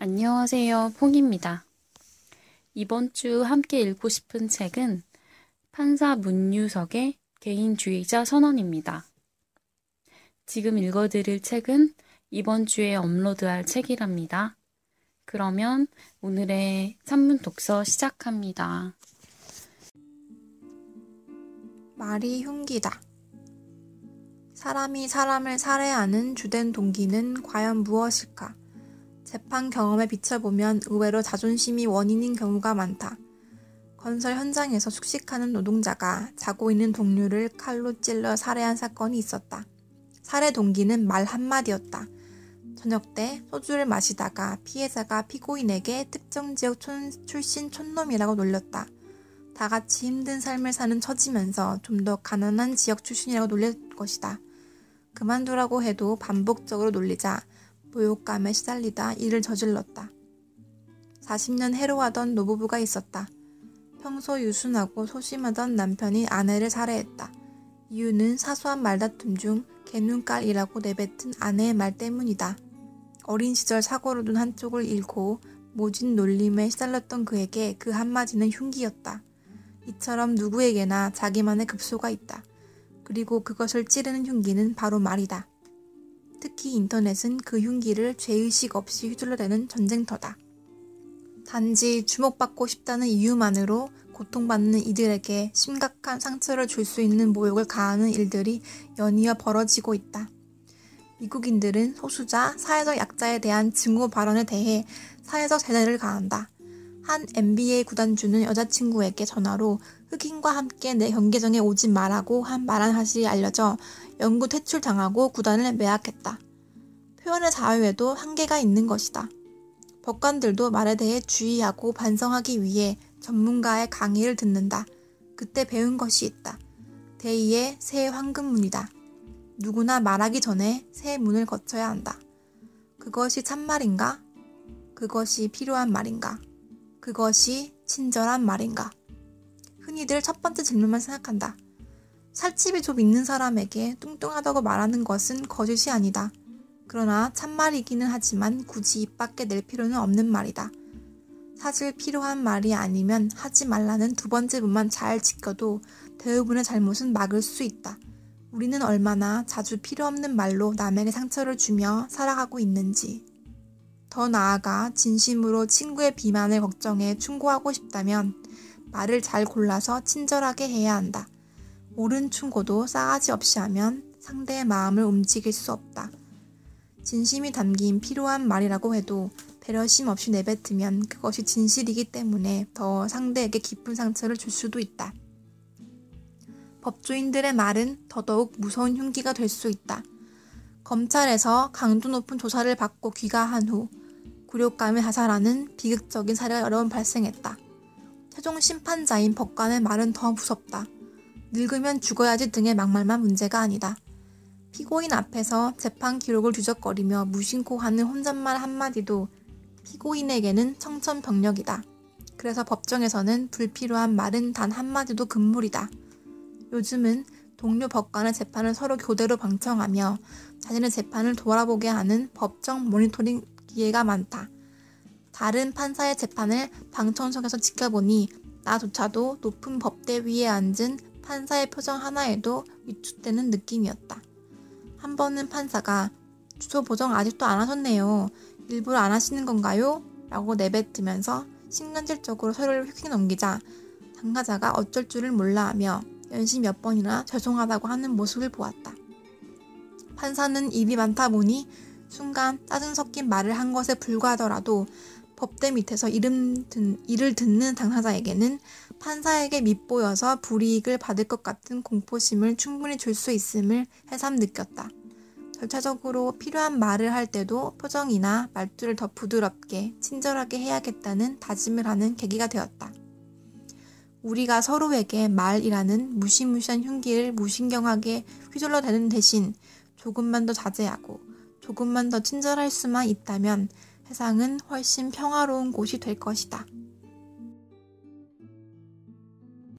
안녕하세요. 퐁입니다. 이번 주 함께 읽고 싶은 책은 판사 문유석의 개인주의자 선언입니다. 지금 읽어드릴 책은 이번 주에 업로드할 책이랍니다. 그러면 오늘의 산문 독서 시작합니다. 말이 흉기다. 사람이 사람을 살해하는 주된 동기는 과연 무엇일까? 재판 경험에 비춰보면 의외로 자존심이 원인인 경우가 많다. 건설 현장에서 숙식하는 노동자가 자고 있는 동료를 칼로 찔러 살해한 사건이 있었다. 살해 동기는 말 한마디였다. 저녁 때 소주를 마시다가 피해자가 피고인에게 특정 지역 촌, 출신 촌놈이라고 놀렸다. 다 같이 힘든 삶을 사는 처지면서 좀 더 가난한 지역 출신이라고 놀릴 것이다. 그만두라고 해도 반복적으로 놀리자 모욕감에 시달리다 일을 저질렀다. 40년 해로하던 노부부가 있었다. 평소 유순하고 소심하던 남편이 아내를 살해했다. 이유는 사소한 말다툼 중 개눈깔이라고 내뱉은 아내의 말 때문이다. 어린 시절 사고로 눈 한쪽을 잃고 모진 놀림에 시달렸던 그에게 그 한마디는 흉기였다. 이처럼 누구에게나 자기만의 급소가 있다. 그리고 그것을 찌르는 흉기는 바로 말이다. 특히 인터넷은 그 흉기를 죄의식 없이 휘둘러대는 전쟁터다. 단지 주목받고 싶다는 이유만으로 고통받는 이들에게 심각한 상처를 줄 수 있는 모욕을 가하는 일들이 연이어 벌어지고 있다. 미국인들은 소수자, 사회적 약자에 대한 증오 발언에 대해 사회적 제재를 가한다. 한 NBA 구단주는 여자친구에게 전화로 흑인과 함께 내 경기장에 오지 말라고 한 말한 사실이 알려져 영구 퇴출당하고 구단을 매각했다. 표현의 자유에도 한계가 있는 것이다. 법관들도 말에 대해 주의하고 반성하기 위해 전문가의 강의를 듣는다. 그때 배운 것이 있다. 대2의 새 황금문이다. 누구나 말하기 전에 새 문을 거쳐야 한다. 그것이 참말인가? 그것이 필요한 말인가? 그것이 친절한 말인가? 흔히들 첫 번째 질문만 생각한다. 살집이 좀 있는 사람에게 뚱뚱하다고 말하는 것은 거짓이 아니다. 그러나 참말이기는 하지만 굳이 입 밖에 낼 필요는 없는 말이다. 사실 필요한 말이 아니면 하지 말라는 두 번째 문만 잘 지켜도 대부분의 잘못은 막을 수 있다. 우리는 얼마나 자주 필요 없는 말로 남에게 상처를 주며 살아가고 있는지. 더 나아가 진심으로 친구의 비만을 걱정해 충고하고 싶다면 말을 잘 골라서 친절하게 해야 한다. 옳은 충고도 싸가지 없이 하면 상대의 마음을 움직일 수 없다. 진심이 담긴 필요한 말이라고 해도 배려심 없이 내뱉으면 그것이 진실이기 때문에 더 상대에게 깊은 상처를 줄 수도 있다. 법조인들의 말은 더더욱 무서운 흉기가 될 수 있다. 검찰에서 강도 높은 조사를 받고 귀가한 후 굴욕감에 자살하는 비극적인 사례가 여러 번 발생했다. 최종 심판자인 법관의 말은 더 무섭다. 늙으면 죽어야지 등의 막말만 문제가 아니다. 피고인 앞에서 재판 기록을 뒤적거리며 무심코 하는 혼잣말 한마디도 피고인에게는 청천벽력이다. 그래서 법정에서는 불필요한 말은 단 한마디도 금물이다. 요즘은 동료 법관의 재판을 서로 교대로 방청하며 자신의 재판을 돌아보게 하는 법정 모니터링 기회가 많다. 다른 판사의 재판을 방청석에서 지켜보니 나조차도 높은 법대 위에 앉은 판사의 표정 하나에도 위축되는 느낌이었다. 한 번은 판사가 주소 보정 아직도 안 하셨네요. 일부러 안 하시는 건가요? 라고 내뱉으면서 신간질적으로 서류를 휙휙 넘기자 당사자가 어쩔 줄을 몰라 하며 연신 몇 번이나 죄송하다고 하는 모습을 보았다. 판사는 입이 많다 보니 순간 짜증 섞인 말을 한 것에 불과하더라도 법대 밑에서 이름 듣, 이를 듣는 당사자에게는 판사에게 밉보여서 불이익을 받을 것 같은 공포심을 충분히 줄 수 있음을 해삼 느꼈다. 절차적으로 필요한 말을 할 때도 표정이나 말투를 더 부드럽게 친절하게 해야겠다는 다짐을 하는 계기가 되었다. 우리가 서로에게 말이라는 무시무시한 흉기를 무신경하게 휘둘러대는 대신 조금만 더 자제하고 조금만 더 친절할 수만 있다면 세상은 훨씬 평화로운 곳이 될 것이다.